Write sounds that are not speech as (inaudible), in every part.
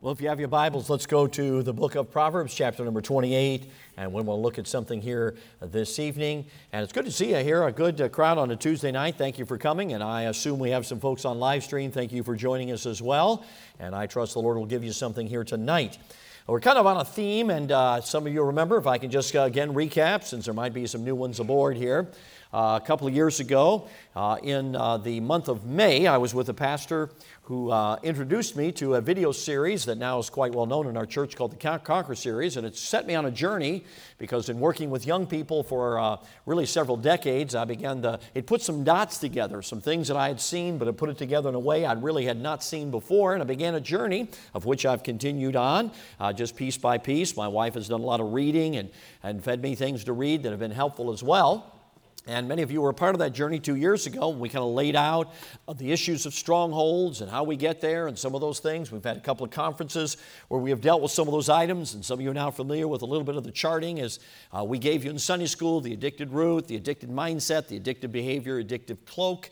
Well, if you have your Bibles, let's go to the book of Proverbs, chapter number 28, and we will look at something here this evening. And it's good to see you here, a good uh, crowd on a Tuesday night. Thank you for coming, and I assume we have some folks on live stream. Thank you for joining us as well, and I trust the Lord will give you something here tonight. We're kind of on a theme, and uh, some of you remember, if I can just uh, again recap, since there might be some new ones aboard here. Uh, a couple of years ago, uh, in uh, the month of May, I was with a pastor who uh, introduced me to a video series that now is quite well known in our church called the Conquer series. And it set me on a journey because, in working with young people for uh, really several decades, I began to, it put some dots together, some things that I had seen, but it put it together in a way I really had not seen before. And I began a journey of which I've continued on uh, just piece by piece. My wife has done a lot of reading and, and fed me things to read that have been helpful as well. And many of you were a part of that journey two years ago. We kind of laid out the issues of strongholds and how we get there and some of those things. We've had a couple of conferences where we have dealt with some of those items, and some of you are now familiar with a little bit of the charting as uh, we gave you in Sunday school the addicted root, the addicted mindset, the addictive behavior, addictive cloak.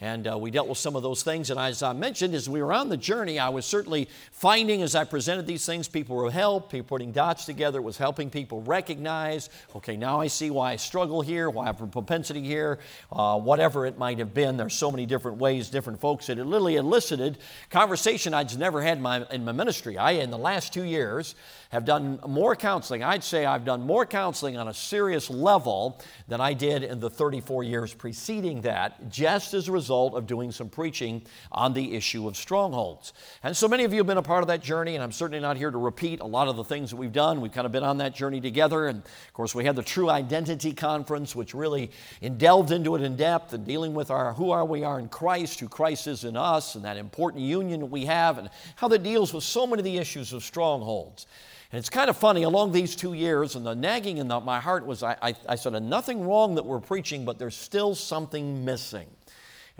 And uh, we dealt with some of those things. And as I mentioned, as we were on the journey, I was certainly finding as I presented these things, people were help, people putting dots together, was helping people recognize, okay, now I see why I struggle here, why I have a propensity here, uh, whatever it might have been. There's so many different ways, different folks. that It literally elicited conversation I'd never had in my, in my ministry. I, in the last two years, have done more counseling. I'd say I've done more counseling on a serious level than I did in the 34 years preceding that, just as a result of doing some preaching on the issue of strongholds. And so many of you have been a part of that journey, and I'm certainly not here to repeat a lot of the things that we've done. We've kind of been on that journey together. And of course, we had the True Identity Conference, which really delved into it in depth and dealing with our who are we are in Christ, who Christ is in us, and that important union that we have, and how that deals with so many of the issues of strongholds. And it's kind of funny, along these two years, and the nagging in the, my heart was I, I, I said, nothing wrong that we're preaching, but there's still something missing.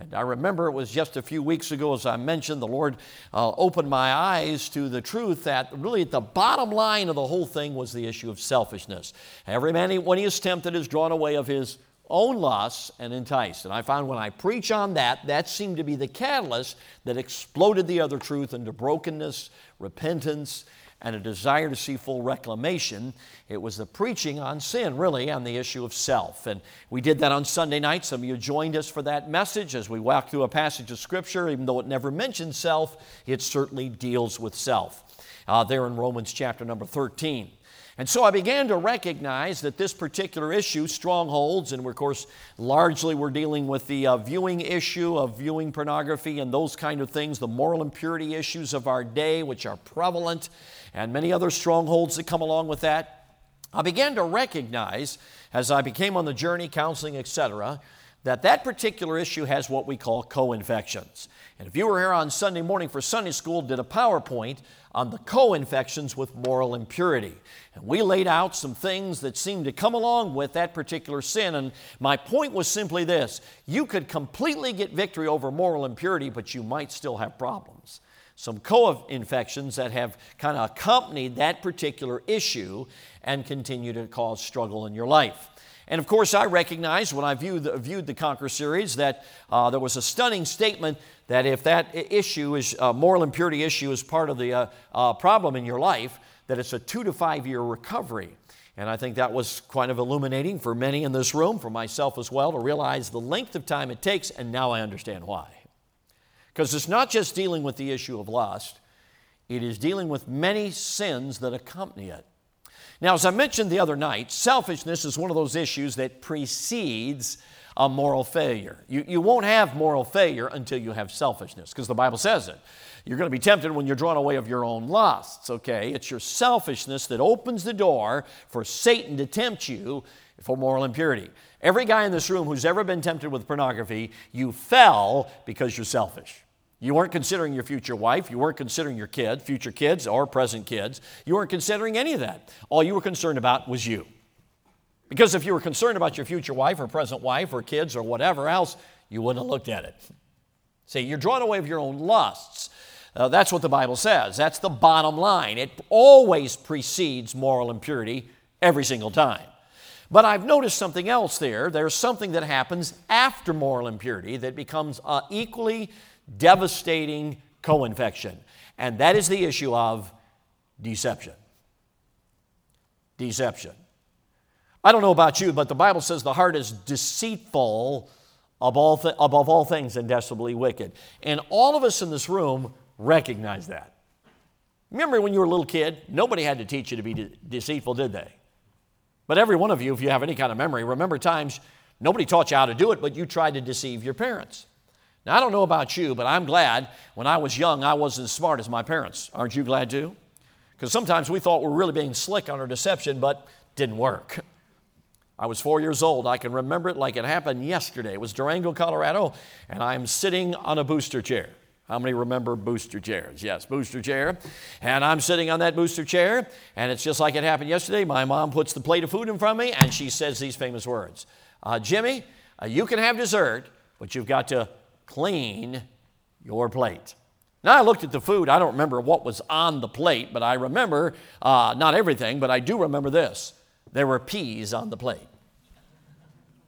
And I remember it was just a few weeks ago, as I mentioned, the Lord uh, opened my eyes to the truth that really at the bottom line of the whole thing was the issue of selfishness. Every man, when he is tempted, is drawn away of his own lusts and enticed. And I found when I preach on that, that seemed to be the catalyst that exploded the other truth into brokenness, repentance, and a desire to see full reclamation. It was the preaching on sin, really, on the issue of self. And we did that on Sunday night. Some of you joined us for that message as we walked through a passage of Scripture. Even though it never mentions self, it certainly deals with self. Uh, there in Romans chapter number 13. And so I began to recognize that this particular issue, strongholds, and of course, largely we're dealing with the uh, viewing issue of viewing pornography and those kind of things, the moral impurity issues of our day, which are prevalent and many other strongholds that come along with that. I began to recognize as I became on the journey, counseling, etc., that that particular issue has what we call co-infections. And if you were here on Sunday morning for Sunday school, did a PowerPoint on the co-infections with moral impurity. And we laid out some things that seemed to come along with that particular sin. And my point was simply this you could completely get victory over moral impurity, but you might still have problems some co infections that have kind of accompanied that particular issue and continue to cause struggle in your life. And of course, I recognize when I viewed the, viewed the Conquer series that uh, there was a stunning statement that if that issue is a uh, moral impurity issue is part of the uh, uh, problem in your life, that it's a two to five year recovery. And I think that was kind of illuminating for many in this room, for myself as well, to realize the length of time it takes, and now I understand why. Because it's not just dealing with the issue of lust, it is dealing with many sins that accompany it. Now, as I mentioned the other night, selfishness is one of those issues that precedes a moral failure. You, you won't have moral failure until you have selfishness, because the Bible says it. You're going to be tempted when you're drawn away of your own lusts, okay? It's your selfishness that opens the door for Satan to tempt you for moral impurity. Every guy in this room who's ever been tempted with pornography, you fell because you're selfish. You weren't considering your future wife. You weren't considering your kid, future kids, or present kids. You weren't considering any of that. All you were concerned about was you. Because if you were concerned about your future wife or present wife or kids or whatever else, you wouldn't have looked at it. See, you're drawn away of your own lusts. Uh, that's what the Bible says. That's the bottom line. It always precedes moral impurity every single time. But I've noticed something else there. There's something that happens after moral impurity that becomes uh, equally devastating co infection. and that is the issue of deception. Deception. I don't know about you, but the Bible says the heart is deceitful all th- above all things and wicked. And all of us in this room recognize that. Remember when you were a little kid? Nobody had to teach you to be de- deceitful, did they? But every one of you, if you have any kind of memory, remember times nobody taught you how to do it, but you tried to deceive your parents. Now, I don't know about you, but I'm glad when I was young I wasn't as smart as my parents. Aren't you glad too? Because sometimes we thought we were really being slick on our deception, but didn't work. I was four years old. I can remember it like it happened yesterday. It was Durango, Colorado, and I'm sitting on a booster chair. How many remember booster chairs? Yes, booster chair. And I'm sitting on that booster chair, and it's just like it happened yesterday. My mom puts the plate of food in front of me, and she says these famous words uh, Jimmy, uh, you can have dessert, but you've got to clean your plate. Now, I looked at the food. I don't remember what was on the plate, but I remember uh, not everything, but I do remember this there were peas on the plate.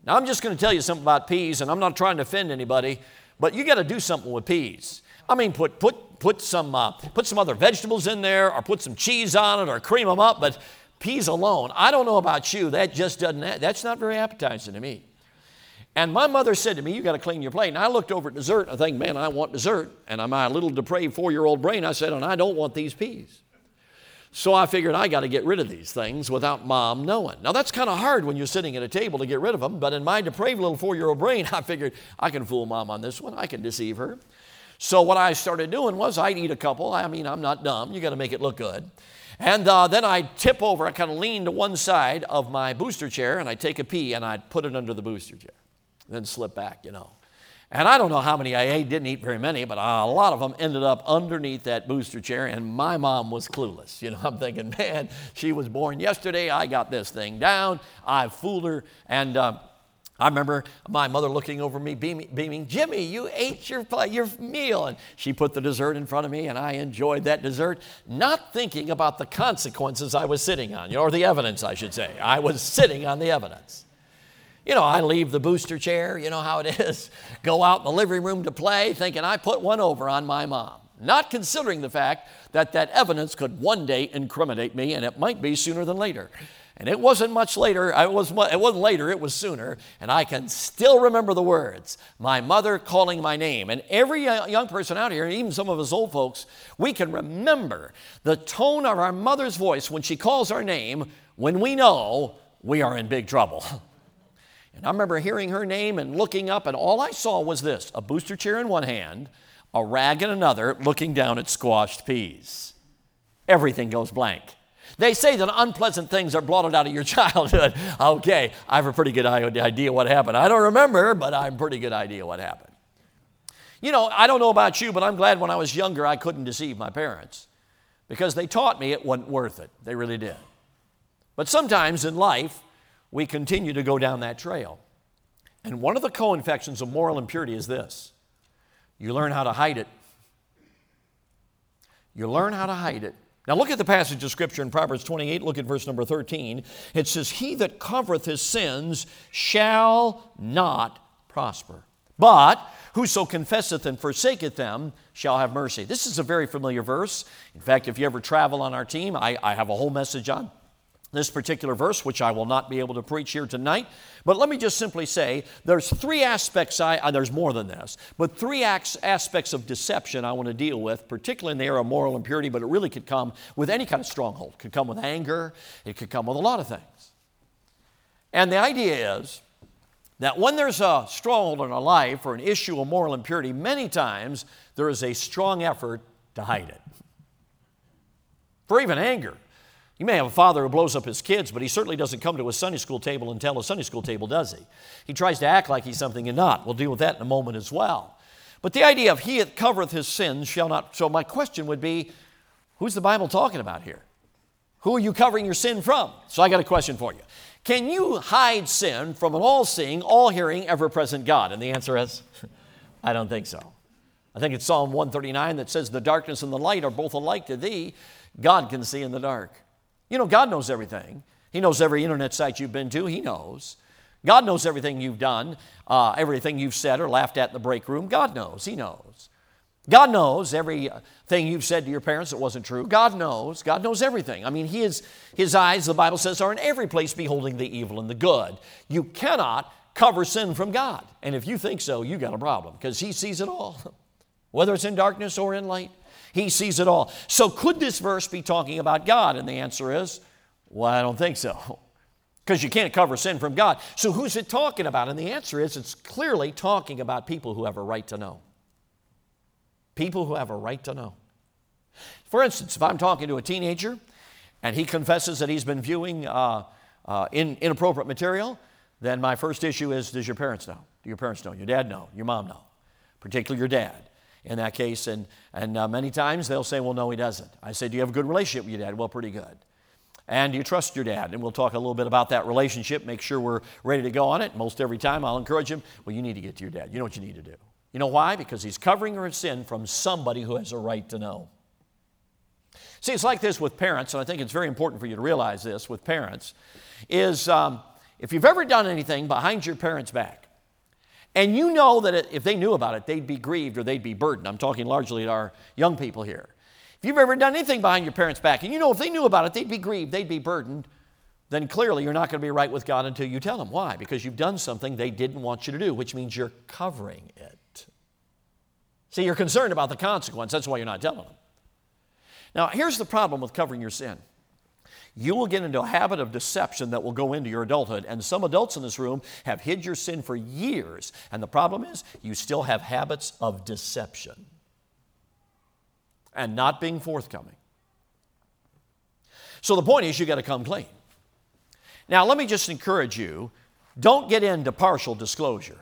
Now, I'm just going to tell you something about peas, and I'm not trying to offend anybody, but you got to do something with peas. I mean, put, put, put, some, uh, put some other vegetables in there or put some cheese on it or cream them up, but peas alone, I don't know about you, that just doesn't, that's not very appetizing to me. And my mother said to me, You got to clean your plate. And I looked over at dessert and I think, Man, I want dessert. And my little depraved four year old brain, I said, And I don't want these peas. So I figured I got to get rid of these things without mom knowing. Now that's kind of hard when you're sitting at a table to get rid of them, but in my depraved little four year old brain, (laughs) I figured I can fool mom on this one, I can deceive her. So what I started doing was I'd eat a couple. I mean, I'm not dumb. You got to make it look good. And uh, then I'd tip over. I kind of lean to one side of my booster chair, and I'd take a pea and I'd put it under the booster chair. Then slip back, you know. And I don't know how many I ate, didn't eat very many, but a lot of them ended up underneath that booster chair, and my mom was clueless. You know, I'm thinking, (laughs) man, she was born yesterday. I got this thing down. I fooled her. And uh, I remember my mother looking over me, beaming, beaming, Jimmy, you ate your, your meal. And she put the dessert in front of me, and I enjoyed that dessert, not thinking about the consequences I was sitting on, or the evidence, I should say. I was sitting on the evidence. You know, I leave the booster chair, you know how it (laughs) is, go out in the living room to play, thinking I put one over on my mom, not considering the fact that that evidence could one day incriminate me, and it might be sooner than later. And it wasn't much later, it, was, it wasn't later, it was sooner. And I can still remember the words my mother calling my name. And every young person out here, even some of us old folks, we can remember the tone of our mother's voice when she calls our name when we know we are in big trouble. (laughs) And I remember hearing her name and looking up, and all I saw was this a booster chair in one hand, a rag in another, looking down at squashed peas. Everything goes blank. They say that unpleasant things are blotted out of your (laughs) childhood. okay, I have a pretty good idea what happened. I don't remember, but I have a pretty good idea what happened. You know, I don't know about you, but I'm glad when I was younger I couldn't deceive my parents because they taught me it wasn't worth it. They really did. But sometimes in life, we continue to go down that trail. And one of the co infections of moral impurity is this you learn how to hide it. You learn how to hide it. Now, look at the passage of Scripture in Proverbs 28. Look at verse number 13. It says, He that covereth his sins shall not prosper. But whoso confesseth and forsaketh them shall have mercy. This is a very familiar verse. In fact, if you ever travel on our team, I, I have a whole message on this particular verse, which I will not be able to preach here tonight. But let me just simply say there's three aspects, I, uh, there's more than this, but three aspects of deception I want to deal with, particularly in the area of moral impurity, but it really could come with any kind of stronghold. It could come with anger, it could come with a lot of things. And the idea is that when there's a stronghold in a life or an issue of moral impurity, many times there is a strong effort to hide it. For even anger, you may have a father who blows up his kids, but he certainly doesn't come to a Sunday school table and tell a Sunday school table, does he? He tries to act like he's something and not. We'll deal with that in a moment as well. But the idea of he that covereth his sins shall not. So my question would be who's the Bible talking about here? Who are you covering your sin from? So I got a question for you. Can you hide sin from an all seeing, all hearing, ever present God? And the answer is (laughs) I don't think so. I think it's Psalm 139 that says, The darkness and the light are both alike to thee. God can see in the dark. You know, God knows everything. He knows every internet site you've been to, He knows. God knows everything you've done, uh, everything you've said or laughed at in the break room. God knows, He knows. God knows everything you've said to your parents that wasn't true. God knows. God knows everything. I mean, he is, His eyes, the Bible says, are in every place beholding the evil and the good. You cannot cover sin from God. And if you think so, you got a problem because He sees it all, (laughs) whether it's in darkness or in light. He sees it all. So, could this verse be talking about God? And the answer is, well, I don't think so. (laughs) Because you can't cover sin from God. So, who's it talking about? And the answer is, it's clearly talking about people who have a right to know. People who have a right to know. For instance, if I'm talking to a teenager and he confesses that he's been viewing uh, uh, in, inappropriate material, then my first issue is Does your parents know? Do your parents know? Your dad know? Your mom know? Particularly your dad in that case. And, and uh, many times they'll say, Well, no, he doesn't. I say, Do you have a good relationship with your dad? Well, pretty good. And do you trust your dad? And we'll talk a little bit about that relationship, make sure we're ready to go on it. Most every time I'll encourage him, Well, you need to get to your dad. You know what you need to do. You know why? Because he's covering her sin from somebody who has a right to know. See, it's like this with parents, and I think it's very important for you to realize this with parents, is um, if you've ever done anything behind your parents' back, and you know that if they knew about it, they'd be grieved or they'd be burdened. I'm talking largely to our young people here. If you've ever done anything behind your parents' back, and you know if they knew about it, they'd be grieved, they'd be burdened, then clearly you're not going to be right with God until you tell them. Why? Because you've done something they didn't want you to do, which means you're covering it. See, you're concerned about the consequence. That's why you're not telling them. Now, here's the problem with covering your sin you will get into a habit of deception that will go into your adulthood. And some adults in this room have hid your sin for years. And the problem is, you still have habits of deception and not being forthcoming. So the point is, you got to come clean. Now, let me just encourage you don't get into partial disclosure.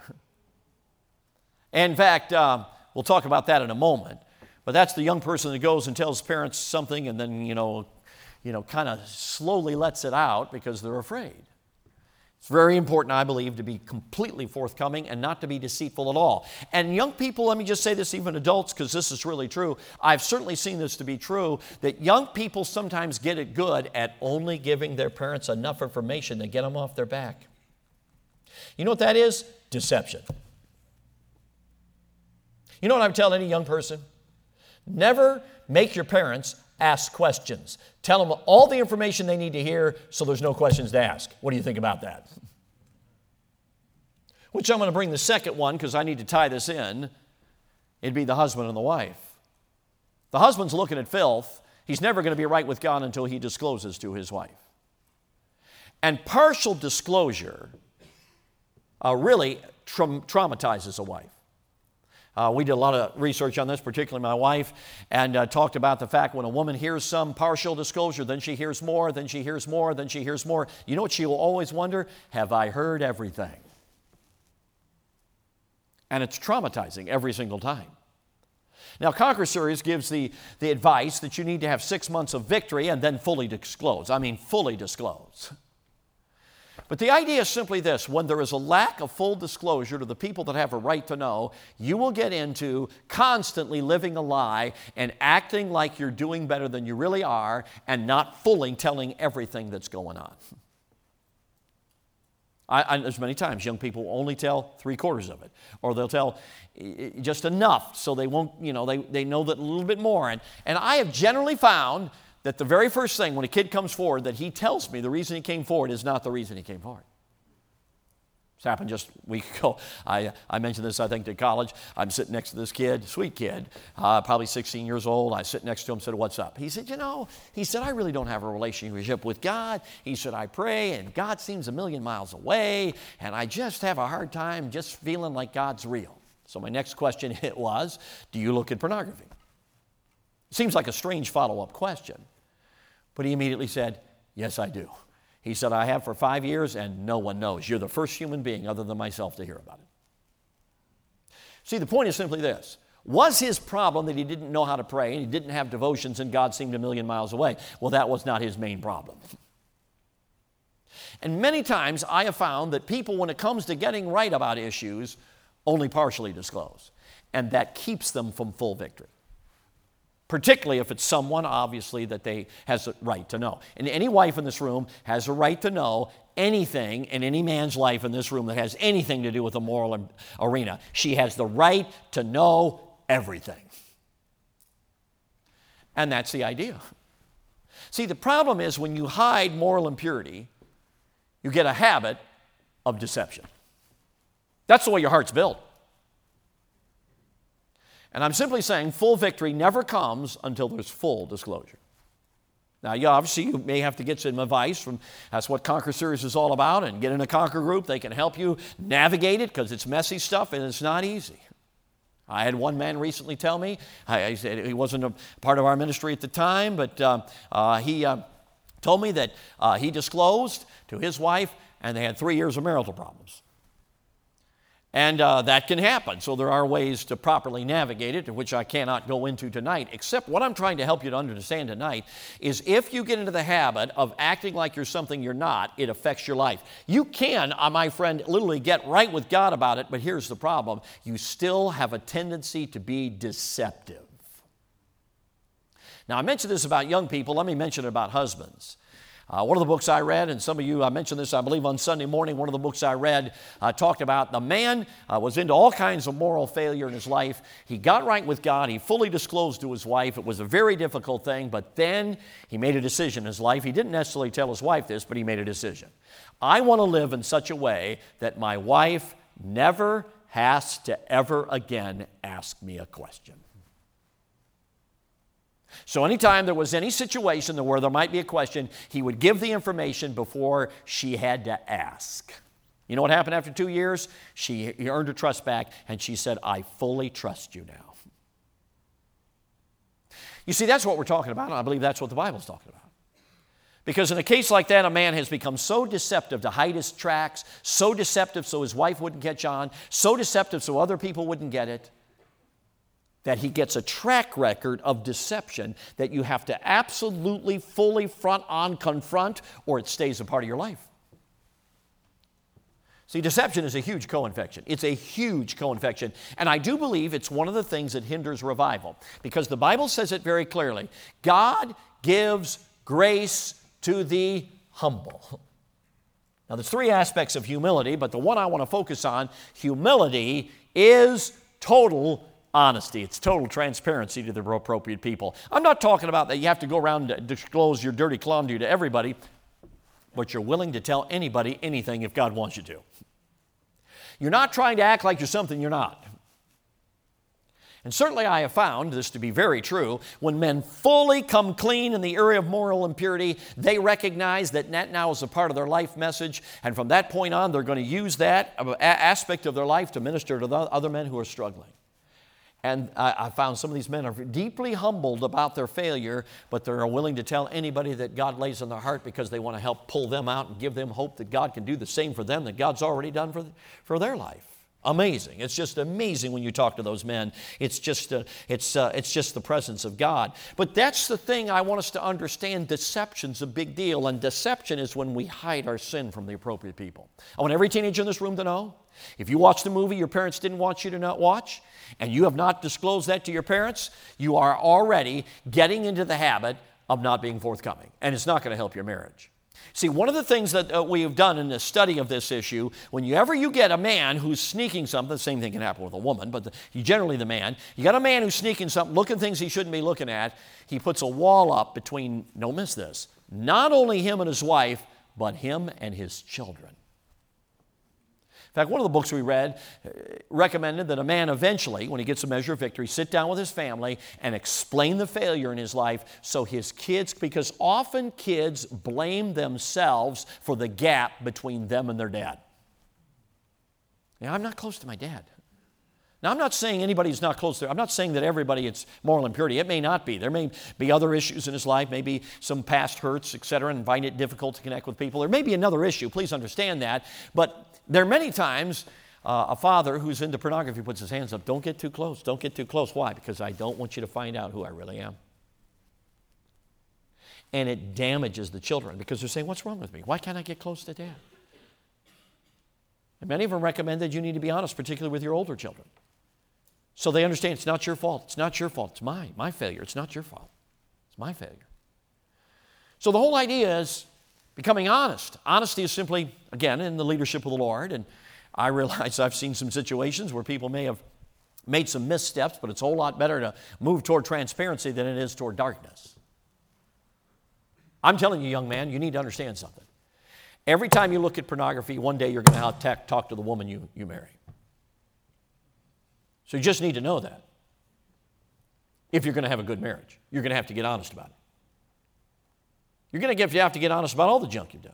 In fact, uh, We'll talk about that in a moment. But that's the young person that goes and tells parents something and then, you know, you know, kind of slowly lets it out because they're afraid. It's very important, I believe, to be completely forthcoming and not to be deceitful at all. And young people, let me just say this, even adults, because this is really true. I've certainly seen this to be true that young people sometimes get it good at only giving their parents enough information to get them off their back. You know what that is? Deception. You know what I'm telling any young person? Never make your parents ask questions. Tell them all the information they need to hear so there's no questions to ask. What do you think about that? Which I'm going to bring the second one because I need to tie this in. It'd be the husband and the wife. The husband's looking at filth. He's never going to be right with God until he discloses to his wife. And partial disclosure uh, really tra- traumatizes a wife. Uh, we did a lot of research on this, particularly my wife, and uh, talked about the fact when a woman hears some partial disclosure, then she hears more, then she hears more, then she hears more. You know what she will always wonder? Have I heard everything? And it's traumatizing every single time. Now, Conquer Series gives the, the advice that you need to have six months of victory and then fully disclose. I mean, fully disclose. But the idea is simply this when there is a lack of full disclosure to the people that have a right to know, you will get into constantly living a lie and acting like you're doing better than you really are and not fully telling everything that's going on. (laughs) I, I, there's many times young people only tell three quarters of it, or they'll tell just enough so they won't, you know, they, they know that a little bit more. And, and I have generally found that the very first thing when a kid comes forward that he tells me the reason he came forward is not the reason he came forward. This happened just a week (laughs) ago. I, I mentioned this, I think, to college. I'm sitting next to this kid, sweet kid, uh, probably 16 years old. I sit next to him, and said, What's up? He said, You know, he said, I really don't have a relationship with God. He said, I pray, and God seems a million miles away, and I just have a hard time just feeling like God's real. So my next question (laughs) it was, Do you look at pornography? Seems like a strange follow up question. But he immediately said, Yes, I do. He said, I have for five years and no one knows. You're the first human being other than myself to hear about it. See, the point is simply this Was his problem that he didn't know how to pray and he didn't have devotions and God seemed a million miles away? Well, that was not his main problem. And many times I have found that people, when it comes to getting right about issues, only partially disclose. And that keeps them from full victory particularly if it's someone obviously that they has a right to know and any wife in this room has a right to know anything in any man's life in this room that has anything to do with the moral arena she has the right to know everything And that's the idea. See, the problem is when you hide moral impurity, you get a habit of deception. That's the way your heart's built. And I'm simply saying full victory never comes until there's full disclosure. Now, you obviously you may have to get some advice from that's what Conquer Series is all about, and get in a Conquer group. They can help you navigate it because it's messy stuff and it's not easy. I had one man recently tell me, I, said he wasn't a part of our ministry at the time, but uh, uh, he uh, told me that uh, he disclosed to his wife, and they had three years of marital problems. And uh, that can happen. So there are ways to properly navigate it, which I cannot go into tonight. Except what I'm trying to help you to understand tonight is if you get into the habit of acting like you're something you're not, it affects your life. You can, uh, my friend, literally get right with God about it, but here's the problem you still have a tendency to be deceptive. Now, I mentioned this about young people, let me mention it about husbands. Uh, one of the books I read, and some of you, I mentioned this, I believe, on Sunday morning, one of the books I read uh, talked about the man uh, was into all kinds of moral failure in his life. He got right with God. He fully disclosed to his wife. It was a very difficult thing, but then he made a decision in his life. He didn't necessarily tell his wife this, but he made a decision. I want to live in such a way that my wife never has to ever again ask me a question. So, anytime there was any situation where there might be a question, he would give the information before she had to ask. You know what happened after two years? She earned her trust back and she said, I fully trust you now. You see, that's what we're talking about, and I believe that's what the Bible's talking about. Because in a case like that, a man has become so deceptive to hide his tracks, so deceptive so his wife wouldn't catch on, so deceptive so other people wouldn't get it, that he gets a track record of deception that you have to absolutely, fully front on confront, or it stays a part of your life. See, deception is a huge co infection. It's a huge co infection. And I do believe it's one of the things that hinders revival because the Bible says it very clearly God gives grace to the humble. Now, there's three aspects of humility, but the one I want to focus on humility is total honesty. It's total transparency to the appropriate people. I'm not talking about that you have to go around and disclose your dirty laundry to everybody, but you're willing to tell anybody anything if God wants you to. You're not trying to act like you're something you're not. And certainly I have found this to be very true. When men fully come clean in the area of moral impurity, they recognize that that now is a part of their life message. And from that point on, they're going to use that uh, aspect of their life to minister to the other men who are struggling. And I, I, found some of these men are deeply humbled about their failure, but they're willing to tell anybody that God lays in their heart because they want to help pull them out and give them hope that God can do the same for them that God's already done for, for their life. Amazing. It's just amazing when you talk to those men. It's just, uh, it's, uh, it's just the presence of God. But that's the thing I want us to understand. Deception's a big deal, and deception is when we hide our sin from the appropriate people. I want every teenager in this room to know if you watched a movie your parents didn't want you to not watch, and you have not disclosed that to your parents, you are already getting into the habit of not being forthcoming, and it's not going to help your marriage. See, one of the things that uh, we have done in the study of this issue, whenever you get a man who's sneaking something, the same thing can happen with a woman, but the, generally the man, you got a man who's sneaking something, looking things he shouldn't be looking at, he puts a wall up between, don't miss this, not only him and his wife, but him and his children. In fact, one of the books we read uh, recommended that a man eventually, when he gets a measure of victory, sit down with his family and explain the failure in his life so his kids, because often kids blame themselves for the gap between them and their dad. Now, I'm not close to my dad. Now, I'm not saying anybody's not close to, I'm not saying that everybody it's moral impurity. It may not be. There may be other issues in his life, maybe some past hurts, et cetera, and find it difficult to connect with people. There may be another issue. Please understand that. But there are many times uh, a father who's into pornography puts his hands up. Don't get too close. Don't get too close. Why? Because I don't want you to find out who I really am. And it damages the children because they're saying, What's wrong with me? Why can't I get close to dad? And many of them recommend that you need to be honest, particularly with your older children. So they understand it's not your fault. It's not your fault. It's mine, my failure. It's not your fault. It's my failure. So the whole idea is becoming honest. Honesty is simply, again, in the leadership of the Lord. And I realize I've seen some situations where people may have made some missteps, but it's a whole lot better to move toward transparency than it is toward darkness. I'm telling you, young man, you need to understand something. Every time you look at pornography, one day you're going to have to talk to the woman you, you marry. So you just need to know that. If you're going to have a good marriage, you're going to have to get honest about it. You're going to have to get honest about all the junk you've done.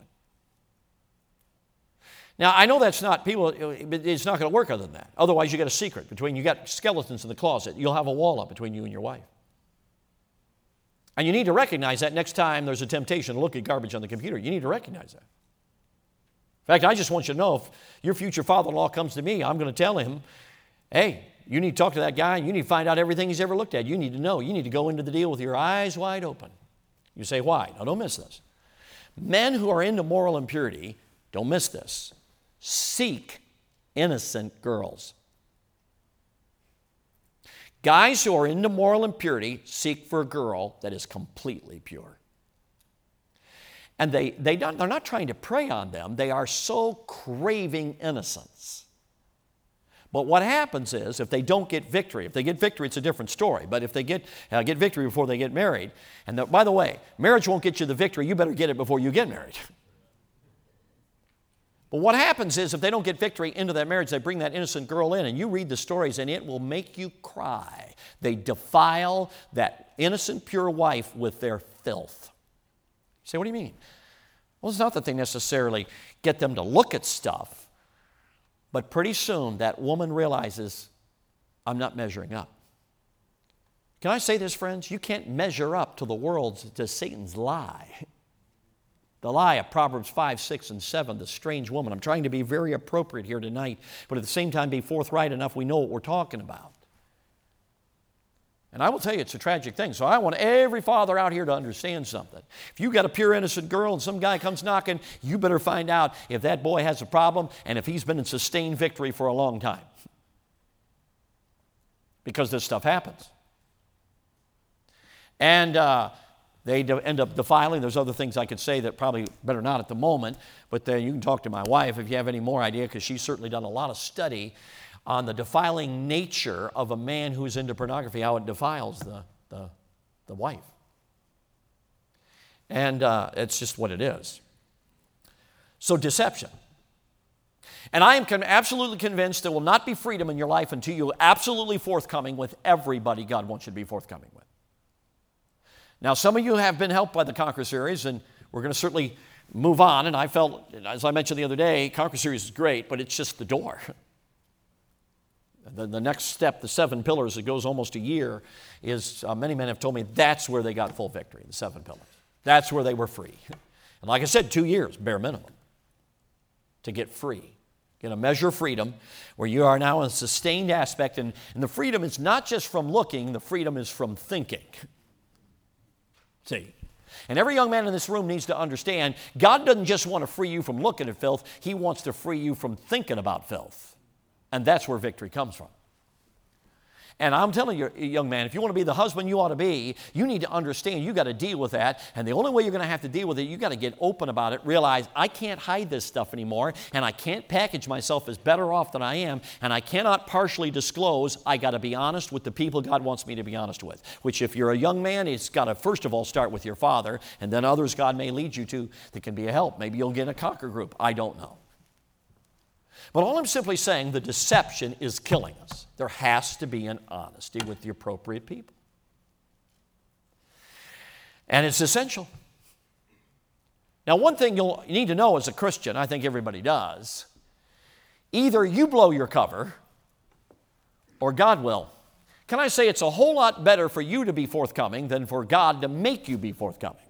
Now, I know that's not people, it's not going to work other than that. Otherwise, you got a secret between you got skeletons in the closet. You'll have a wall up between you and your wife. And you need to recognize that next time there's a temptation to look at garbage on the computer. You need to recognize that. In fact, I just want you to know if your future father in law comes to me, I'm going to tell him, hey, you need to talk to that guy. You need to find out everything he's ever looked at. You need to know. You need to go into the deal with your eyes wide open. You say, why? Now, don't miss this. Men who are into moral impurity, don't miss this, seek innocent girls. Guys who are into moral impurity seek for a girl that is completely pure. And they, they don't, they're not trying to prey on them, they are so craving innocence. But what happens is, if they don't get victory, if they get victory, it's a different story. But if they get, uh, get victory before they get married, and the, by the way, marriage won't get you the victory, you better get it before you get married. (laughs) But what happens is, if they don't get victory into that marriage, they bring that innocent girl in, and you read the stories, and it will make you cry. They defile that innocent, pure wife with their filth. You say, what do you mean? Well, it's not that they necessarily get them to look at stuff, but pretty soon that woman realizes, I'm not measuring up. Can I say this, friends? You can't measure up to the world's, to Satan's lie. The lie of Proverbs 5, 6, and 7, the strange woman. I'm trying to be very appropriate here tonight, but at the same time be forthright enough we know what we're talking about. And I will tell you, it's a tragic thing. So I want every father out here to understand something. If you got a pure, innocent girl and some guy comes knocking, you better find out if that boy has a problem and if he's been in sustained victory for a long time. Because this stuff happens. And uh, they end up defiling. There's other things I could say that probably better not at the moment, but then you can talk to my wife if you have any more idea, because she's certainly done a lot of study on the defiling nature of a man who's into pornography, how it defiles the, the, the wife. And uh, it's just what it is. So, deception. And I am absolutely convinced there will not be freedom in your life until you're absolutely forthcoming with everybody God wants you to be forthcoming with. Now, some of you have been helped by the Conquer series, and we're going to certainly move on. And I felt, as I mentioned the other day, Conquer series is great, but it's just the door. (laughs) The, the next step, the seven pillars, it goes almost a year, is uh, many men have told me that's where they got full victory, the seven pillars. That's where they were free. And like I said, two years, bare minimum, to get free. Get a measure of freedom where you are now in a sustained aspect. And, and the freedom is not just from looking, the freedom is from thinking. See? And every young man in this room needs to understand God doesn't just want to free you from looking at filth, He wants to free you from thinking about filth. And that's where victory comes from. And I'm telling you, young man, if you want to be the husband you ought to be, you need to understand you got to deal with that. And the only way you're going to have to deal with it, you got to get open about it, realize I can't hide this stuff anymore, and I can't package myself as better off than I am, and I cannot partially disclose. I got to be honest with the people God wants me to be honest with. Which, if you're a young man, it's got to first of all start with your father, and then others God may lead you to that can be a help. Maybe you'll get a conquer group. I don't know. But all I'm simply saying, the deception is killing us. There has to be an honesty with the appropriate people. And it's essential. Now, one thing you'll need to know as a Christian, I think everybody does either you blow your cover or God will. Can I say it's a whole lot better for you to be forthcoming than for God to make you be forthcoming?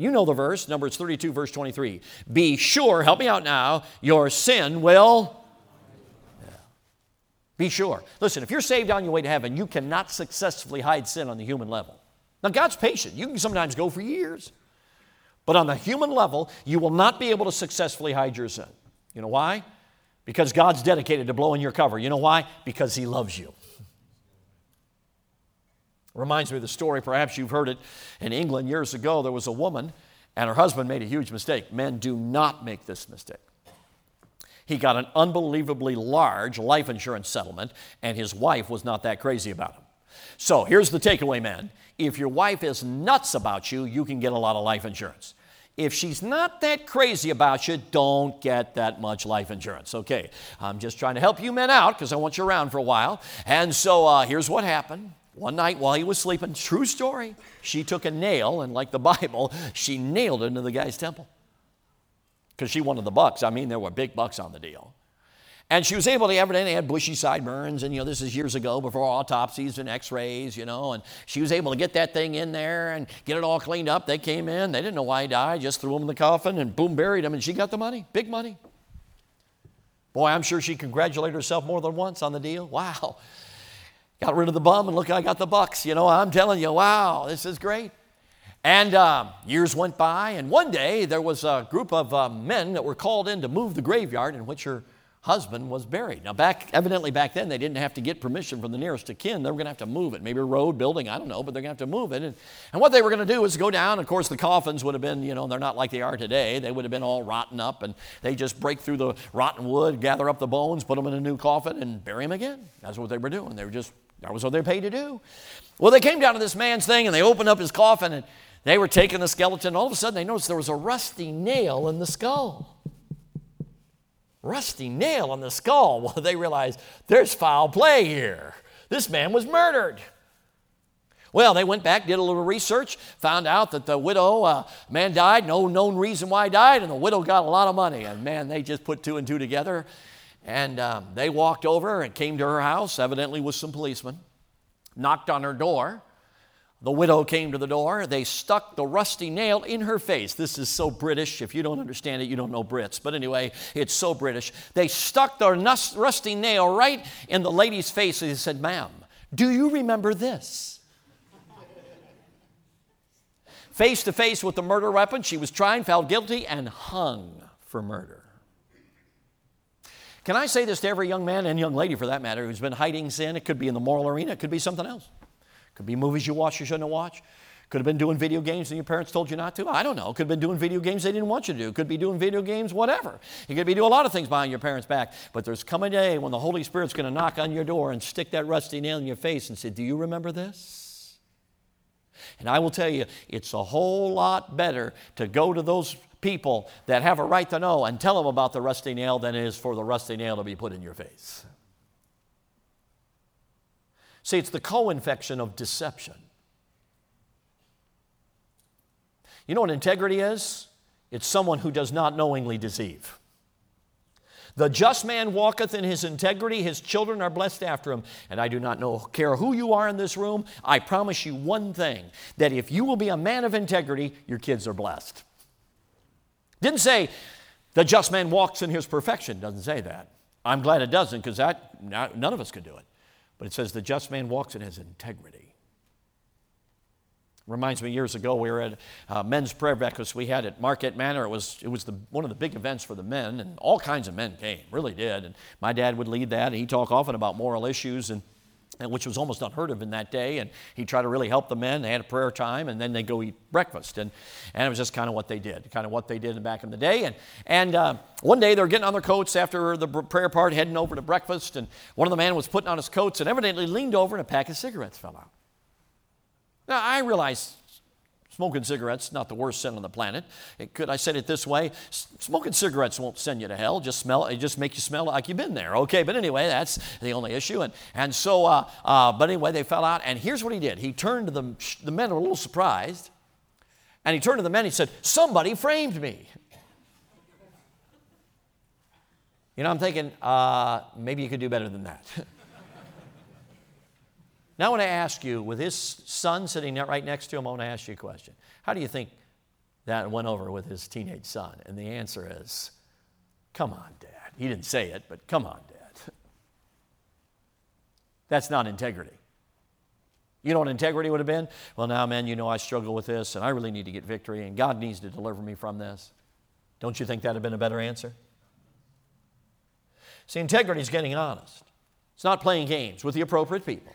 You know the verse, Numbers 32, verse 23. Be sure, help me out now, your sin will. Be sure. Listen, if you're saved on your way to heaven, you cannot successfully hide sin on the human level. Now, God's patient. You can sometimes go for years. But on the human level, you will not be able to successfully hide your sin. You know why? Because God's dedicated to blowing your cover. You know why? Because He loves you. Reminds me of the story, perhaps you've heard it in England years ago. There was a woman, and her husband made a huge mistake. Men do not make this mistake. He got an unbelievably large life insurance settlement, and his wife was not that crazy about him. So here's the takeaway, man. If your wife is nuts about you, you can get a lot of life insurance. If she's not that crazy about you, don't get that much life insurance. Okay, I'm just trying to help you men out because I want you around for a while. And so uh, here's what happened. One night while he was sleeping, true story, she took a nail and, like the (laughs) Bible, she nailed it into the guy's temple because she wanted the bucks. I mean, there were big bucks on the deal. And she was able to evidently had bushy sideburns, and you know, this is years ago before autopsies and x-rays, you know, and she was able to get that thing in there and get it all cleaned up. They came in, they didn't know why he died, just threw him in the coffin and boom, buried him, and she got the money, big money. Boy, I'm sure she congratulated herself more than once on the deal. Wow. Got rid of the bum and look, I got the bucks. You know, I'm telling you, wow, this is great. And uh, years went by, and one day there was a group of uh, men that were called in to move the graveyard in which her husband was buried. Now, back evidently back then they didn't have to get permission from the nearest of kin. They were going to have to move it, maybe a road, building, I don't know, but they're going to have to move it. And, and what they were going to do was go down. Of course, the coffins would have been, you know, they're not like they are today. They would have been all rotten up, and they just break through the rotten wood, gather up the bones, put them in a new coffin, and bury them again. That's what they were doing. They were just that was what they're paid to do. Well, they came down to this man's thing, and they opened up his coffin, and they were taking the skeleton. All of a sudden, they noticed there was a rusty nail in the skull. Rusty nail in the skull. (laughs) Well, they realized there's foul play here. This man was murdered. Well, they went back, did a little research, found out that the widow, uh, man died, no known reason why he died, and the widow got a lot of money. And man, they just put two and two together. And um, they walked over and came to her house, evidently with some policemen, knocked on her door. The widow came to the door. They stuck the rusty nail in her face. This is so British. If you don't understand it, you don't know Brits. But anyway, it's so British. They stuck the rusty nail right in the lady's face and they said, Ma'am, do you remember this? face to face with the murder weapon, she was tried, found guilty, and hung for murder. Can I say this to every young man and young lady for that matter who's been hiding sin? It could be in the moral arena, it could be something else. It Could be movies you watch you shouldn't have watched. Could have been doing video games and your parents told you not to. I don't know. Could have been doing video games they didn't want you to do. Could be doing video games, whatever. You could be doing a lot of things behind your parents' back. But there's come a day when the Holy Spirit's going to knock on your door and stick that rusty nail in your face and say, Do you remember this? And I will tell you, it's a whole lot better to go to those people that have a right to know and tell them about the rusty nail than it is for the rusty nail to be put in your face. See, it's the co infection of deception. You know what integrity is? It's someone who does not knowingly deceive. The just man walketh in his integrity, his children are blessed after him. And I do not know, care who you are in this room, I promise you one thing that if you will be a man of integrity, your kids are blessed. Didn't say the just man walks in his perfection, doesn't say that. I'm glad it doesn't because that none of us could do it. But it says the just man walks in his integrity. Reminds me years ago, we were at uh, men's prayer breakfast we had at Market Manor. It was, it was the, one of the big events for the men, and all kinds of men came, really did. And my dad would lead that, and he'd talk often about moral issues. And which was almost unheard of in that day. And he tried to really help the men. They had a prayer time, and then they go eat breakfast. And, and it was just kind of what they did, kind of what they did back in the day. And, and uh, one day they're getting on their coats after the prayer part, heading over to breakfast. And one of the men was putting on his coats and evidently leaned over, and a pack of cigarettes fell out. Now, I realize Smoking cigarettes, not the worst sin on the planet. It could I said it this way: smoking cigarettes won't send you to hell. Just smell, it just make you smell like you've been there. Okay, but anyway, that's the only issue. And and so, uh, uh, but anyway, they fell out. And here's what he did: he turned to the the men were a little surprised, and he turned to the men. He said, "Somebody framed me." You know, I'm thinking uh, maybe you could do better than that. (laughs) Now, I want to ask you, with his son sitting right next to him, I want to ask you a question. How do you think that went over with his teenage son? And the answer is, come on, Dad. He didn't say it, but come on, Dad. That's not integrity. You know what integrity would have been? Well, now, man, you know I struggle with this and I really need to get victory and God needs to deliver me from this. Don't you think that would have been a better answer? See, integrity is getting honest, it's not playing games with the appropriate people.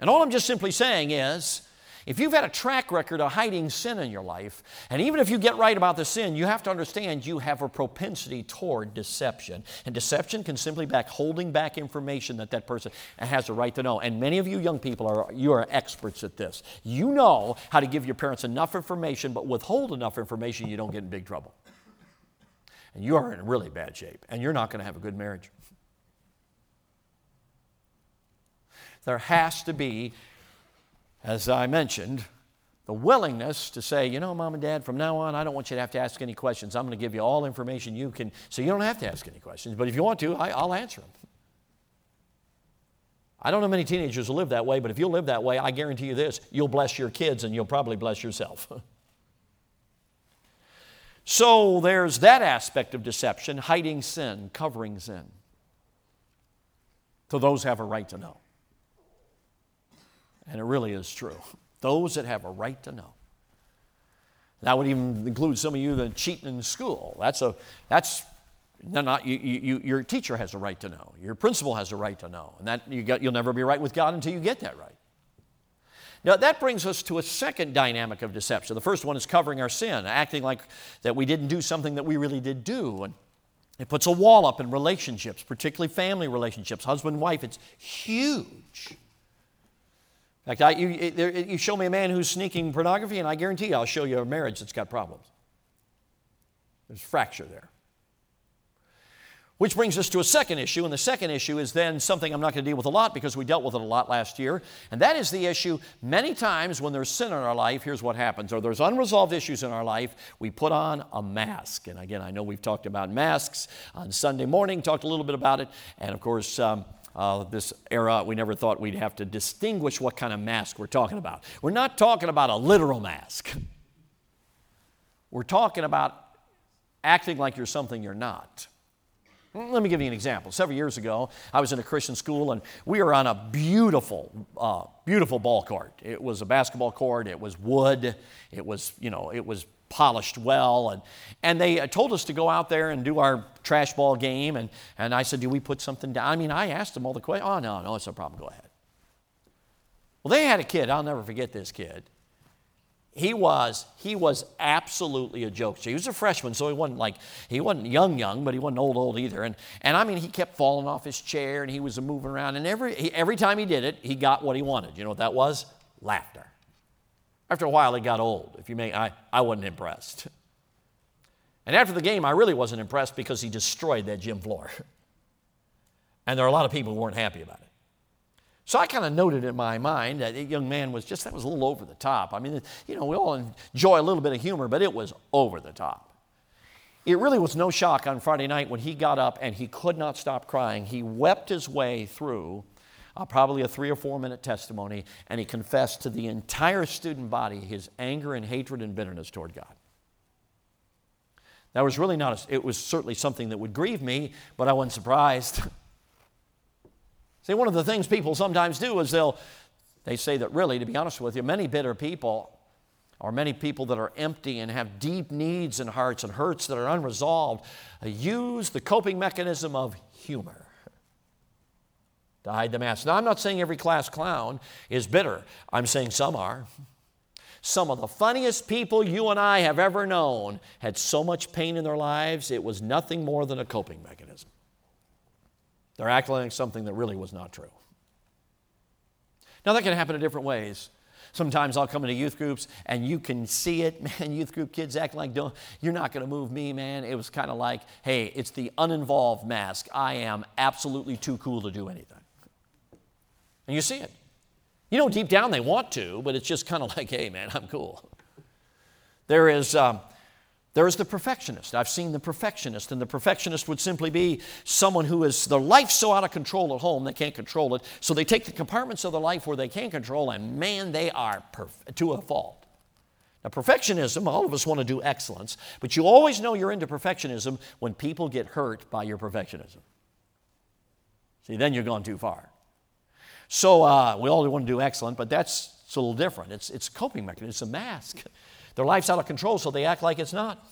And all I'm just simply saying is, If you've had a track record of hiding sin in your life, and even if you get right about the sin, you have to understand you have a propensity toward deception. And deception can simply be holding back information that that person has a right to know. And many of you young people are you are experts at this. You know how to give your parents enough information, but withhold enough information you don't get in big trouble. And you are in really bad shape, and you're not going to have a good marriage. There has to be as I mentioned, the willingness to say, you know, mom and dad, from now on, I don't want you to have to ask any questions. I'm going to give you all information you can, so you don't have to ask any questions. But if you want to, I, will answer them. I don't know many teenagers who live that way, but if you live that way, I guarantee you this you'll bless your kids and you'll probably bless yourself. (laughs) so there's that aspect of deception hiding sin, covering sin. So those have a right to know. And it really is true. Those that have a right to know. That would even include some of you that are cheating in school. That's a that's no, not you, you, your teacher has a right to know. Your principal has a right to know, and that you got, you'll never be right with God until you get that right. Now that brings us to a second dynamic of deception. The first one is covering our sin, acting like that we didn't do something that we really did do, and it puts a wall up in relationships, particularly family relationships, husband wife. It's huge. Fact, I, you, you show me a man who's sneaking pornography, and I guarantee you I'll show you a marriage that's got problems. There's fracture there. Which brings us to a second issue, and the second issue is then something I'm not going to deal with a lot because we dealt with it a lot last year, and that is the issue many times when there's sin in our life, here's what happens, or there's unresolved issues in our life, we put on a mask. And again, I know we've talked about masks on Sunday morning, talked a little bit about it, and of course, um, uh, this era, we never thought we'd have to distinguish what kind of mask we're talking about. We're not talking about a literal mask. (laughs) We're talking about acting like you're something you're not. Let me give you an example. Several years ago, I was in a Christian school and we were on a beautiful, uh, beautiful ball court. It was a basketball court, it was wood, it was, you know, it was polished well. And, and they uh, told us to go out there and do our trash ball game. And, and I said, Do we put something down? I mean, I asked them all the questions. Oh, no, no, it's no problem. Go ahead. Well, they had a kid. I'll never forget this kid. He was, he was absolutely a joke. He was a freshman, so he wasn't like, he wasn't young, young, but he wasn't old, old either. And, and I mean, he kept falling off his chair and he was moving around. And every, every time he did it, he got what he wanted. You know what that was? Laughter. After a while, it got old. If you may, I, I wasn't impressed. And after the game, I really wasn't impressed because he destroyed that gym floor. (laughs) and there are a lot of people who weren't happy about it. So I kind of noted in my mind that young man was just, that was a little over the top. I mean, you know, we all enjoy a little bit of humor, but it was over the top. It really was no shock on Friday night when he got up and he could not stop crying. He wept his way through uh, probably a three or four minute testimony, and he confessed to the entire student body his anger and hatred and bitterness toward God. That was really not, a, it was certainly something that would grieve me, but I wasn't surprised. (laughs) See, one of the things people sometimes do is they'll, they say that really, to be honest with you, many bitter people or many people that are empty and have deep needs in hearts and hurts that are unresolved use the coping mechanism of humor to hide the mask. Now, I'm not saying every class clown is bitter, I'm saying some are. Some of the funniest people you and I have ever known had so much pain in their lives, it was nothing more than a coping mechanism. They're acting something that really was not true. Now, that can happen in different ways. Sometimes I'll come into youth groups and you can see it, (laughs) man. Youth group kids act like, Don't, you're not going to move me, man. It was kind of like, hey, it's the uninvolved mask. I am absolutely too cool to do anything. And you see it. You know, deep down they want to, but it's just kind of (laughs) like, hey, man, I'm cool. There is, um, there is the perfectionist. I've seen the perfectionist, and the perfectionist would simply be someone who is their life so out of control at home they can't control it. So they take the compartments of their life where they can control, and man, they are perf- to a fault. Now, perfectionism, all of us want to do excellence, but you always know you're into perfectionism when people get hurt by your perfectionism. See, then you're gone too far. So uh, we all want to do excellent, but that's a little different. It's, it's a coping mechanism, it's a mask. Their life's out of control, so they act like it's not.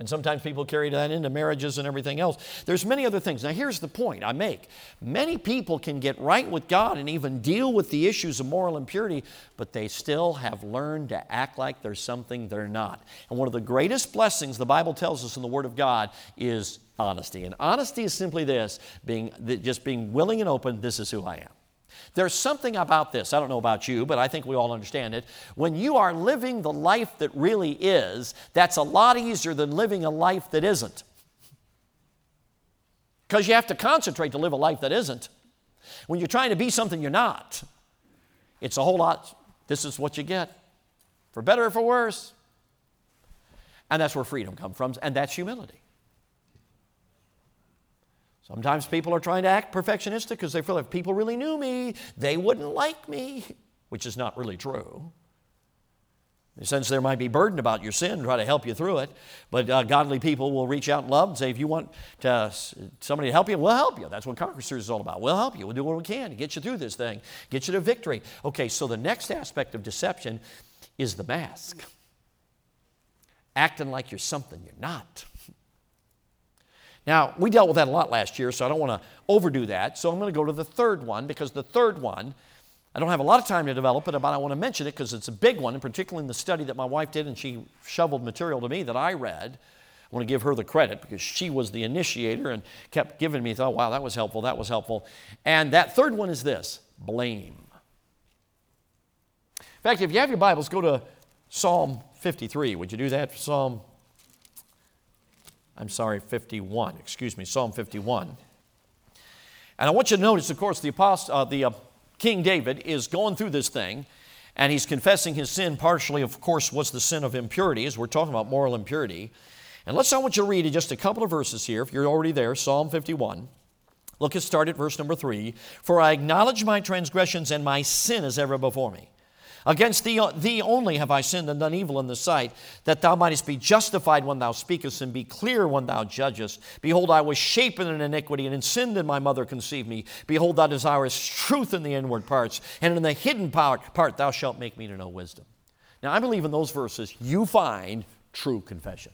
And sometimes people carry that into marriages and everything else. There's many other things. Now, here's the point I make many people can get right with God and even deal with the issues of moral impurity, but they still have learned to act like there's something they're not. And one of the greatest blessings the Bible tells us in the Word of God is honesty. And honesty is simply this being, just being willing and open this is who I am. There's something about this, I don't know about you, but I think we all understand it. When you are living the life that really is, that's a lot easier than living a life that isn't. Because you have to concentrate to live a life that isn't. When you're trying to be something you're not, it's a whole lot. This is what you get, for better or for worse. And that's where freedom comes from, and that's humility. Sometimes people are trying to act perfectionistic because they feel if people really knew me, they wouldn't like me, which is not really true. Since there might be burden about your sin, try to help you through it. But uh, godly people will reach out in love and say, if you want to, somebody to help you, we'll help you. That's what Conquer Series is all about. We'll help you. We'll do what we can to get you through this thing, get you to victory. Okay, so the next aspect of deception is the mask. Acting like you're something you're not. Now, we dealt with that a lot last year, so I don't want to overdo that. So I'm going to go to the third one because the third one, I don't have a lot of time to develop it, but I want to mention it because it's a big one, and particularly in the study that my wife did and she shoveled material to me that I read. I want to give her the credit because she was the initiator and kept giving me, thought, wow, that was helpful, that was helpful. And that third one is this blame. In fact, if you have your Bibles, go to Psalm 53. Would you do that? Psalm I'm sorry, 51, excuse me, Psalm 51. And I want you to notice, of course, the, apostle, uh, the uh, King David is going through this thing, and he's confessing his sin. Partially, of course, was the sin of impurity, as we're talking about moral impurity. And let's, I want you to read just a couple of verses here, if you're already there, Psalm 51. Look at start at verse number three. For I acknowledge my transgressions, and my sin is ever before me. Against thee, uh, thee only have I sinned and done evil in the sight, that thou mightest be justified when thou speakest and be clear when thou judgest. Behold, I was shapen in iniquity, and in sin did my mother conceive me. Behold, thou desirest truth in the inward parts, and in the hidden part, part thou shalt make me to know wisdom. Now, I believe in those verses you find true confession.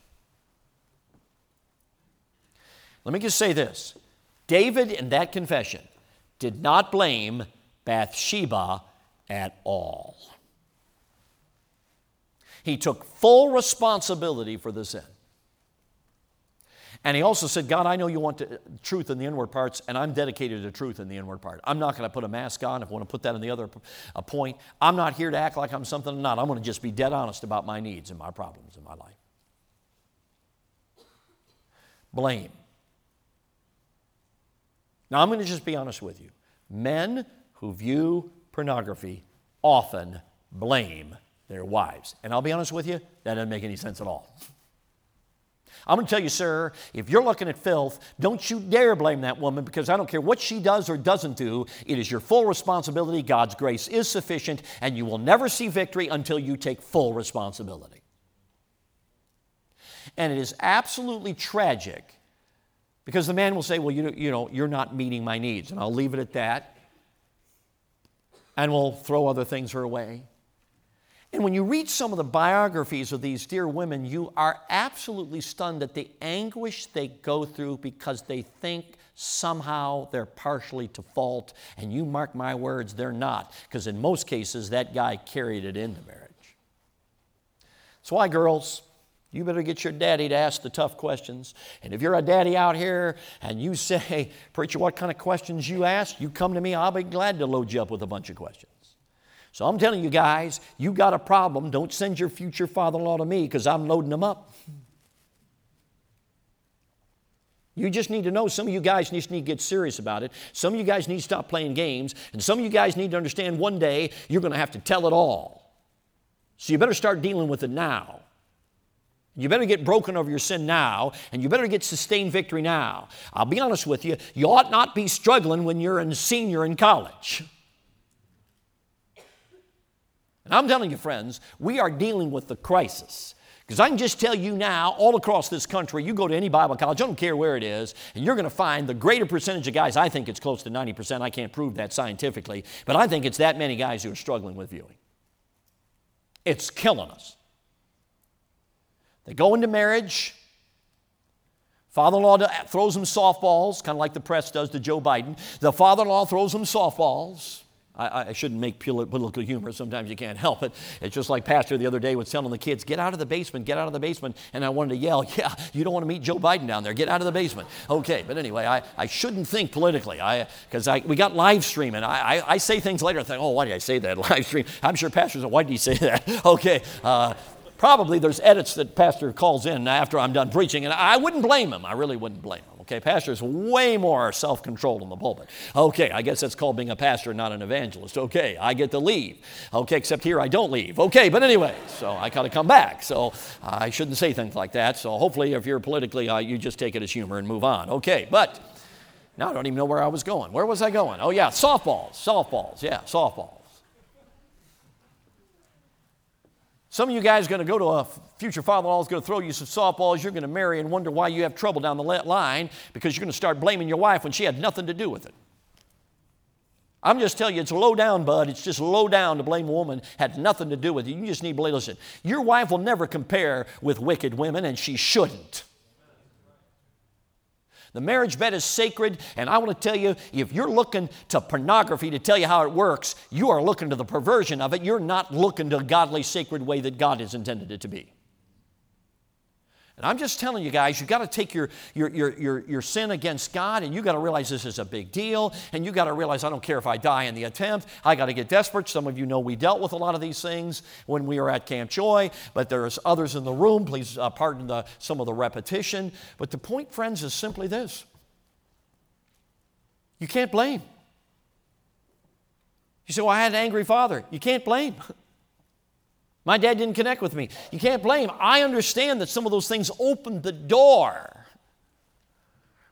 Let me just say this David, in that confession, did not blame Bathsheba at all. He took full responsibility for the sin. And he also said, God, I know you want to, truth in the inward parts, and I'm dedicated to truth in the inward part. I'm not going to put a mask on if I want to put that in the other a point. I'm not here to act like I'm something I'm not. I'm going to just be dead honest about my needs and my problems in my life. Blame. Now, I'm going to just be honest with you. Men who view pornography often blame their wives. And I'll be honest with you, that doesn't make any sense at all. I'm going to tell you, sir, if you're looking at filth, don't you dare blame that woman because I don't care what she does or doesn't do. It is your full responsibility. God's grace is sufficient, and you will never see victory until you take full responsibility. And it is absolutely tragic because the man will say, Well, you, you know, you're not meeting my needs. And I'll leave it at that. And we'll throw other things her way. And when you read some of the biographies of these dear women, you are absolutely stunned at the anguish they go through because they think somehow they're partially to fault. And you mark my words, they're not, because in most cases, that guy carried it into marriage. That's why, girls, you better get your daddy to ask the tough questions. And if you're a daddy out here and you say, Preacher, what kind of questions you ask? You come to me, I'll be glad to load you up with a bunch of questions. So I'm telling you guys, you got a problem. Don't send your future father in law to me because I'm loading them up. You just need to know some of you guys just need to get serious about it. Some of you guys need to stop playing games. And some of you guys need to understand one day you're going to have to tell it all. So you better start dealing with it now. You better get broken over your sin now, and you better get sustained victory now. I'll be honest with you, you ought not be struggling when you're a senior in college. And I'm telling you, friends, we are dealing with the crisis. Because I can just tell you now, all across this country, you go to any Bible college, I don't care where it is, and you're going to find the greater percentage of guys, I think it's close to 90%, I can't prove that scientifically, but I think it's that many guys who are struggling with viewing. It's killing us. They go into marriage, Father in law throws them softballs, kind of like the press does to Joe Biden. The father in law throws them softballs. I, I, shouldn't make political humor. Sometimes you can't help it. It's just like Pastor the other day was telling the kids, get out of the basement, get out of the basement. And I wanted to yell, (laughs) yeah, you don't want to meet Joe Biden down there. Get out of the basement. Okay, but anyway, I, I shouldn't think politically because I, I, we got live streaming. I, I, I say things later and think, oh, why did I say that? (laughs) Live stream. I'm sure pastors, why did he say (laughs) that? Okay. Uh, probably there's edits that pastor calls in after I'm done preaching, and I wouldn't blame him. I really wouldn't blame him. Okay, pastor's way more self controlled in the pulpit. Okay, I guess that's called being a pastor, not an evangelist. Okay, I get to leave. Okay, except here I don't leave. Okay, but anyway, so I got to come back. So I shouldn't say things like that. So hopefully, if you're politically, uh, you just take it as humor and move on. Okay, but now I don't even know where I was going. Where was I going? Oh, yeah, softballs, softballs, yeah, softballs. Some of you guys are going to go to a future father-in-law is going to throw you some softballs. You're going to marry and wonder why you have trouble down the line because you're going to start blaming your wife when she had nothing to do with it. I'm just telling you, it's low down, bud. It's just low down to blame a woman had nothing to do with it. You just need to believe. Listen, your wife will never compare with wicked women, and she shouldn't. The marriage bed is sacred, and I want to tell you if you're looking to pornography to tell you how it works, you are looking to the perversion of it. You're not looking to a godly, sacred way that God has intended it to be. And I'm just telling you guys, you've got to take your, your, your, your, your sin against God and you've got to realize this is a big deal. And you've got to realize I don't care if I die in the attempt. I got to get desperate. Some of you know we dealt with a lot of these things when we were at Camp Joy, but there's others in the room. Please uh, pardon the, some of the repetition. But the point, friends, is simply this you can't blame. You say, Well, I had an angry father. You can't blame. (laughs) My dad didn't connect with me. You can't blame. I understand that some of those things opened the door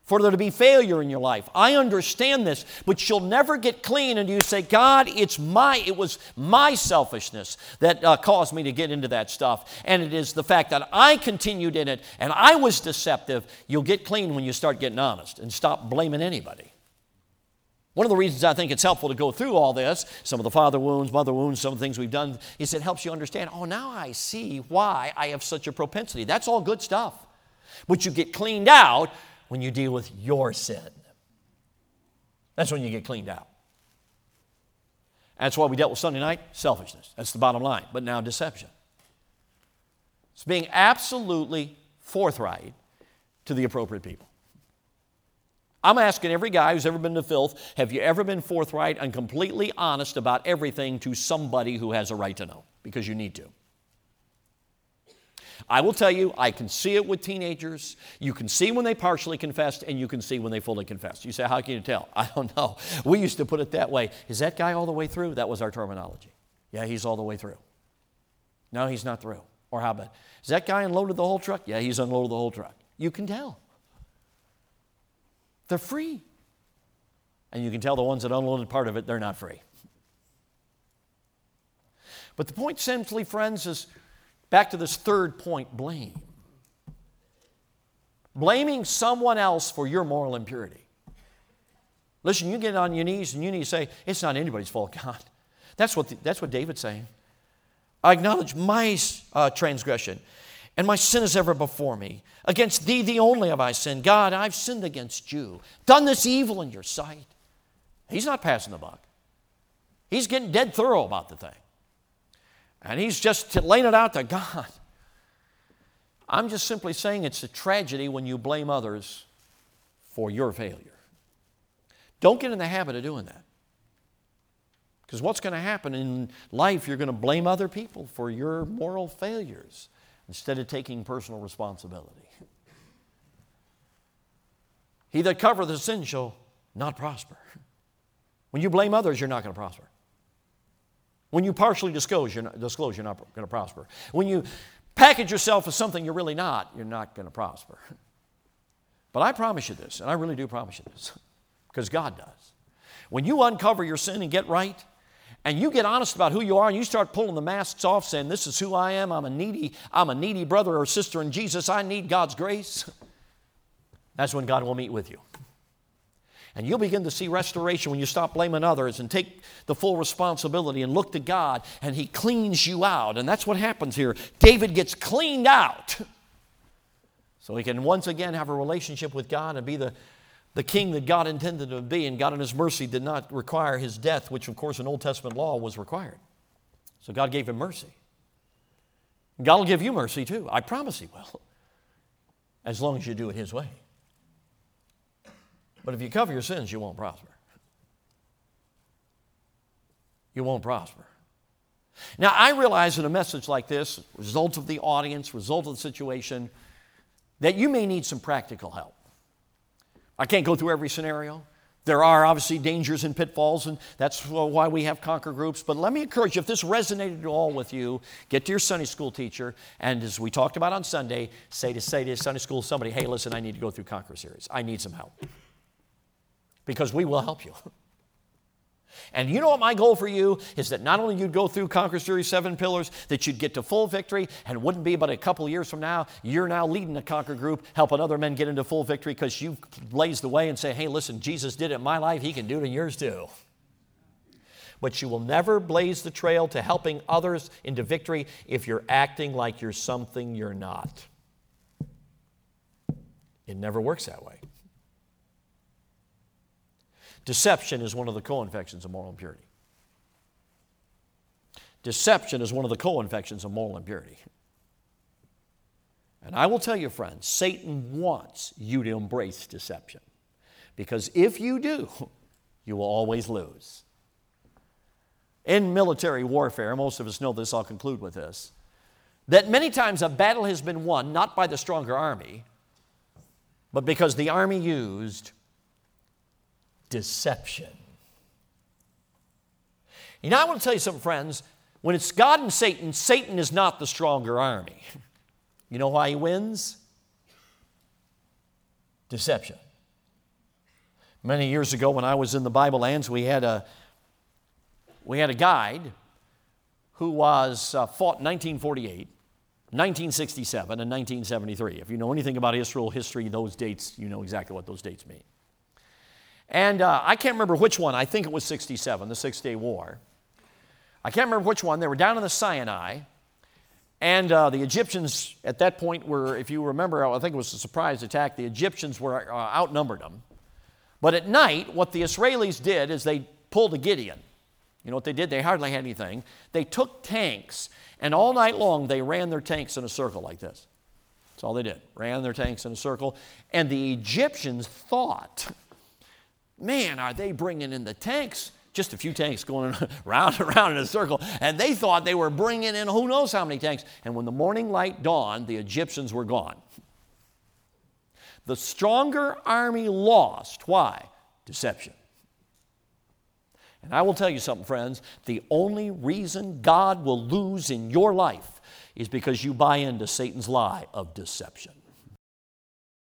for there to be failure in your life. I understand this, but you'll never get clean and you say, God, it's my, it was my selfishness that uh, caused me to get into that stuff. And it is the fact that I continued in it and I was deceptive. You'll get clean when you start getting honest and stop blaming anybody. One of the reasons I think it's helpful to go through all this, some of the father wounds, mother wounds, some of the things we've done, is it helps you understand, oh, now I see why I have such a propensity. That's all good stuff. But you get cleaned out when you deal with your sin. That's when you get cleaned out. That's why we dealt with Sunday night selfishness. That's the bottom line. But now deception. It's being absolutely forthright to the appropriate people. I'm asking every guy who's ever been to filth have you ever been forthright and completely honest about everything to somebody who has a right to know? Because you need to. I will tell you, I can see it with teenagers. You can see when they partially confessed, and you can see when they fully confessed. You say, How can you tell? (laughs) I don't know. We used to put it that way. Is that guy all the way through? That was our terminology. Yeah, he's all the way through. No, he's not through. Or how about, is that guy unloaded the whole truck? Yeah, he's unloaded the whole truck. You can tell. They're free. And you can tell the ones that unloaded part of it, they're not free. But the point simply, friends, is back to this third point blame. Blaming someone else for your moral impurity. Listen, you get on your knees and you need to say, It's not anybody's fault, God. That's what, the, that's what David's saying. I acknowledge my uh, transgression and my sin is ever before me. Against thee, the only have I sinned. God, I've sinned against you, done this evil in your sight. He's not passing the buck. He's getting dead thorough about the thing. And he's just laying it out to God. I'm just simply saying it's a tragedy when you blame others for your failure. Don't get in the habit of doing that. Because what's going to happen in life, you're going to blame other people for your moral failures instead of taking personal responsibility. (laughs) He that covereth a sin shall not prosper. When you blame others, you're not going to prosper. When you partially disclose, you're not, disclose, you're not going to prosper. When you package yourself as something you're really not, you're not going to prosper. (laughs) But I promise you this, and I really do promise you this, because God does. When you uncover your sin and get right, and you get honest about who you are and you start pulling the masks off saying this is who i am. I'm a needy i'm a needy brother or sister in jesus. I need god's grace. (laughs) That's when god will meet with you. And you'll begin to see restoration when you stop blaming others and take the full responsibility and look to god and he cleans you out. And that's what happens here. David gets cleaned out. (laughs) So he can once again have a relationship with God and be the, the king that God intended to be. And God, in his mercy, did not require his death, which, of course, in Old Testament law was required. So God gave him mercy. God will give you mercy too. I promise He will, (laughs) as long as you do it His way. But if you cover your sins, you won't prosper. You won't prosper. Now, I realize in a message like this, result of the audience, result of the situation, that you may need some practical help. I can't go through every scenario. There are obviously dangers and pitfalls, and that's why we have conquer groups. But let me encourage you if this resonated at all with you, get to your Sunday school teacher, and as we talked about on Sunday, say to say to Sunday school somebody, hey, listen, I need to go through Conquer series. I need some help. Because we will help you. (laughs) And you know what my goal for you is that not only you'd go through Conquer Series seven pillars, that you'd get to full victory, and wouldn't be but a couple years from now, you're now leading a Conquer group, helping other men get into full victory because you've blazed the way and say, hey, listen, Jesus did it in my life, he can do it in yours too. But you will never blaze the trail to helping others into victory if you're acting like you're something you're not. It never works that way. Deception is one of the co infections of moral impurity. Deception is one of the co infections of moral impurity. And I will tell you, friends, Satan wants you to embrace deception. Because if you do, (laughs) you will always lose. In military warfare, most of us know this, I'll conclude with this, that many times a battle has been won not by the stronger army, but because the army used deception. You know, I want to tell you something, friends. When it's God and Satan, Satan is not the stronger army. (laughs) You know why he wins? Deception. Many years ago, when I was in the Bible lands, we had a, we had a guide who was uh, fought in 1948, 1967, and 1973. If you know anything about Israel history, those dates, you know exactly what those dates mean. And uh, I can't remember which one. I think it was 67, the Six Day War. I can't remember which one. They were down in the Sinai. And uh, the Egyptians at that point were, if you remember, I think it was a surprise attack, the Egyptians were uh, outnumbered them. But at night, what the Israelis did is they pulled a Gideon. You know what they did? They hardly had anything. They took tanks, and all night long they ran their tanks in a circle like this. That's all they did. Ran their tanks in a circle. And the Egyptians thought man, are they bringing in the tanks? Just a few tanks going (laughs) round and around in a circle. And they thought they were bringing in who knows how many tanks. And when the morning light dawned, the Egyptians were gone. The stronger army lost. Why? Deception. And I will tell you something, friends. The only reason God will lose in your life is because you buy into Satan's lie of deception.